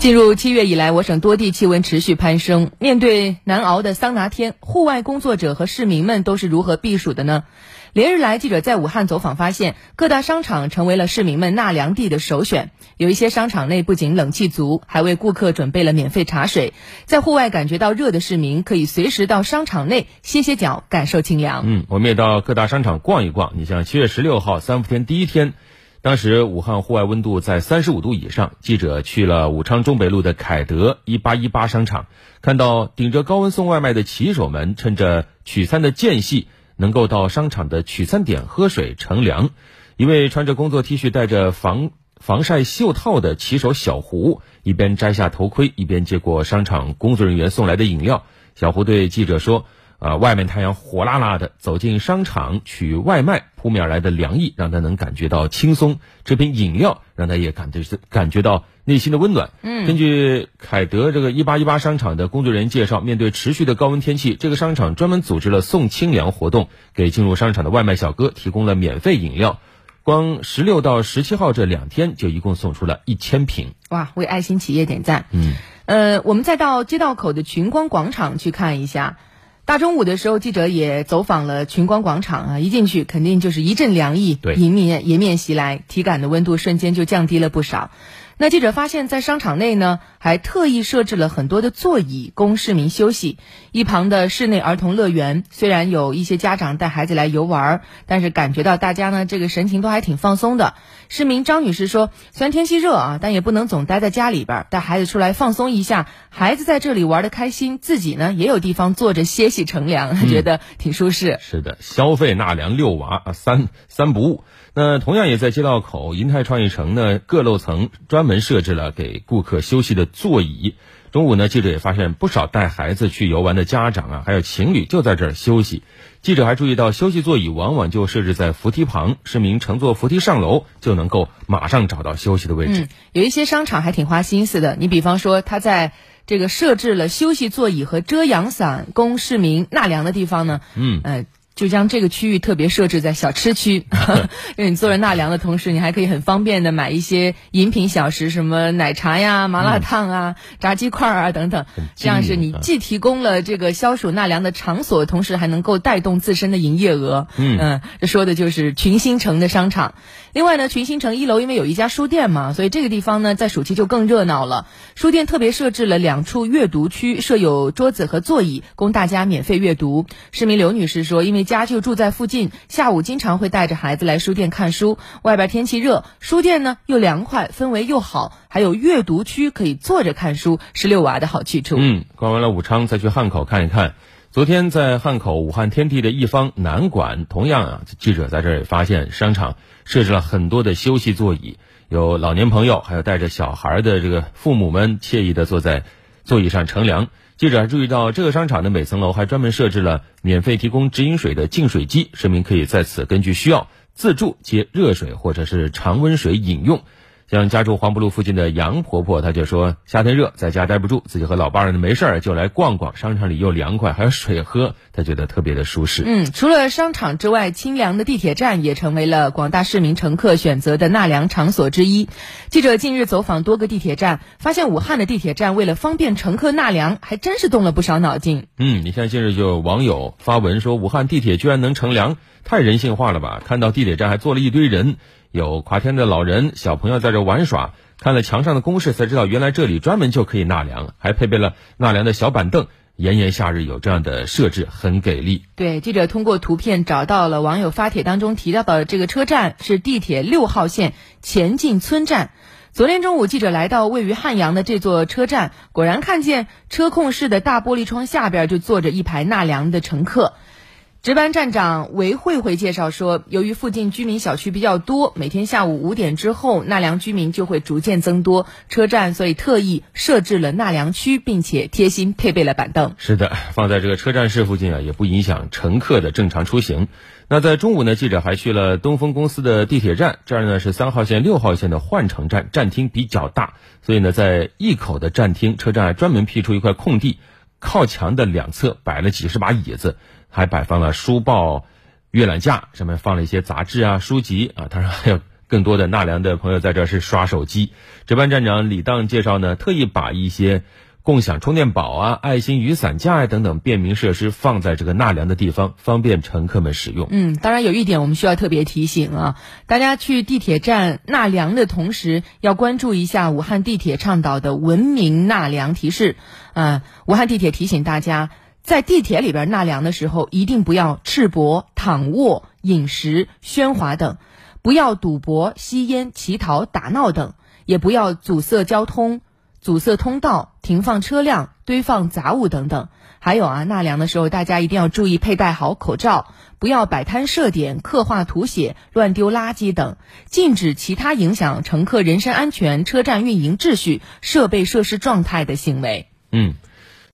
进入七月以来，我省多地气温持续攀升。面对难熬的桑拿天，户外工作者和市民们都是如何避暑的呢？连日来，记者在武汉走访发现，各大商场成为了市民们纳凉地的首选。有一些商场内不仅冷气足，还为顾客准备了免费茶水。在户外感觉到热的市民，可以随时到商场内歇歇脚，感受清凉。嗯，我们也到各大商场逛一逛。你像七月十六号三伏天第一天。当时武汉户外温度在三十五度以上，记者去了武昌中北路的凯德一八一八商场，看到顶着高温送外卖的骑手们，趁着取餐的间隙，能够到商场的取餐点喝水乘凉。一位穿着工作 T 恤、戴着防防晒袖套的骑手小胡，一边摘下头盔，一边接过商场工作人员送来的饮料。小胡对记者说。啊，外面太阳火辣辣的，走进商场取外卖，扑面而来的凉意让他能感觉到轻松。这瓶饮料让他也感觉是感觉到内心的温暖。嗯，根据凯德这个一八一八商场的工作人员介绍，面对持续的高温天气，这个商场专门组织了送清凉活动，给进入商场的外卖小哥提供了免费饮料。光十六到十七号这两天就一共送出了一千瓶。哇，为爱心企业点赞。嗯，呃，我们再到街道口的群光广场去看一下。大中午的时候，记者也走访了群光广场啊，一进去肯定就是一阵凉意迎面迎面袭来，体感的温度瞬间就降低了不少。那记者发现，在商场内呢，还特意设置了很多的座椅供市民休息。一旁的室内儿童乐园，虽然有一些家长带孩子来游玩，但是感觉到大家呢，这个神情都还挺放松的。市民张女士说：“虽然天气热啊，但也不能总待在家里边，带孩子出来放松一下。孩子在这里玩的开心，自己呢也有地方坐着歇息乘凉，觉得挺舒适。”是的，消费纳凉遛娃啊，三三不误。那同样也在街道口银泰创意城呢，各楼层专门设置了给顾客休息的座椅。中午呢，记者也发现不少带孩子去游玩的家长啊，还有情侣就在这儿休息。记者还注意到，休息座椅往往就设置在扶梯旁，市民乘坐扶梯上楼就能够马上找到休息的位置。嗯，有一些商场还挺花心思的，你比方说，他在这个设置了休息座椅和遮阳伞供市民纳凉的地方呢。嗯，呃。就将这个区域特别设置在小吃区，因为你坐着纳凉的同时，你还可以很方便的买一些饮品小食，什么奶茶呀、麻辣烫啊、炸鸡块啊等等。这样是你既提供了这个消暑纳凉的场所，同时还能够带动自身的营业额。嗯，这说的就是群星城的商场。另外呢，群星城一楼因为有一家书店嘛，所以这个地方呢在暑期就更热闹了。书店特别设置了两处阅读区，设有桌子和座椅，供大家免费阅读。市民刘女士说，因为家就住在附近，下午经常会带着孩子来书店看书。外边天气热，书店呢又凉快，氛围又好，还有阅读区可以坐着看书，是遛娃的好去处。嗯，逛完了武昌，再去汉口看一看。昨天在汉口武汉天地的一方南馆，同样啊，记者在这儿也发现商场设置了很多的休息座椅，有老年朋友，还有带着小孩的这个父母们，惬意的坐在座椅上乘凉。记者还注意到，这个商场的每层楼还专门设置了免费提供直饮水的净水机，市民可以在此根据需要自助接热水或者是常温水饮用。像家住黄浦路附近的杨婆婆，她就说夏天热，在家待不住，自己和老伴儿呢没事儿就来逛逛，商场里又凉快，还有水喝，她觉得特别的舒适。嗯，除了商场之外，清凉的地铁站也成为了广大市民乘客选择的纳凉场所之一。记者近日走访多个地铁站，发现武汉的地铁站为了方便乘客纳凉，还真是动了不少脑筋。嗯，你像近日就有网友发文说，武汉地铁居然能乘凉，太人性化了吧？看到地铁站还坐了一堆人。有跨天的老人、小朋友在这玩耍，看了墙上的公示才知道，原来这里专门就可以纳凉，还配备了纳凉的小板凳。炎炎夏日有这样的设置，很给力。对，记者通过图片找到了网友发帖当中提到的这个车站，是地铁六号线前进村站。昨天中午，记者来到位于汉阳的这座车站，果然看见车控室的大玻璃窗下边就坐着一排纳凉的乘客。值班站长韦慧慧介绍说，由于附近居民小区比较多，每天下午五点之后纳凉居民就会逐渐增多，车站所以特意设置了纳凉区，并且贴心配备了板凳。是的，放在这个车站室附近啊，也不影响乘客的正常出行。那在中午呢，记者还去了东风公司的地铁站，这儿呢是三号线、六号线的换乘站，站厅比较大，所以呢，在一口的站厅，车站还专门辟出一块空地，靠墙的两侧摆了几十把椅子。还摆放了书报、阅览架，上面放了一些杂志啊、书籍啊，当然还有更多的纳凉的朋友在这是刷手机。值班站长李当介绍呢，特意把一些。共享充电宝啊、爱心雨伞架啊等等便民设施放在这个纳凉的地方，方便乘客们使用。嗯，当然有一点我们需要特别提醒啊，大家去地铁站纳凉的同时，要关注一下武汉地铁倡导的文明纳凉提示。嗯，武汉地铁提醒大家，在地铁里边纳凉的时候，一定不要赤膊、躺卧、饮食、喧哗等，不要赌博、吸烟、乞讨、打闹等，也不要阻塞交通。阻塞通道、停放车辆、堆放杂物等等，还有啊，纳凉的时候大家一定要注意佩戴好口罩，不要摆摊设点、刻画图写、乱丢垃圾等，禁止其他影响乘客人身安全、车站运营秩序、设备设施状态的行为。嗯。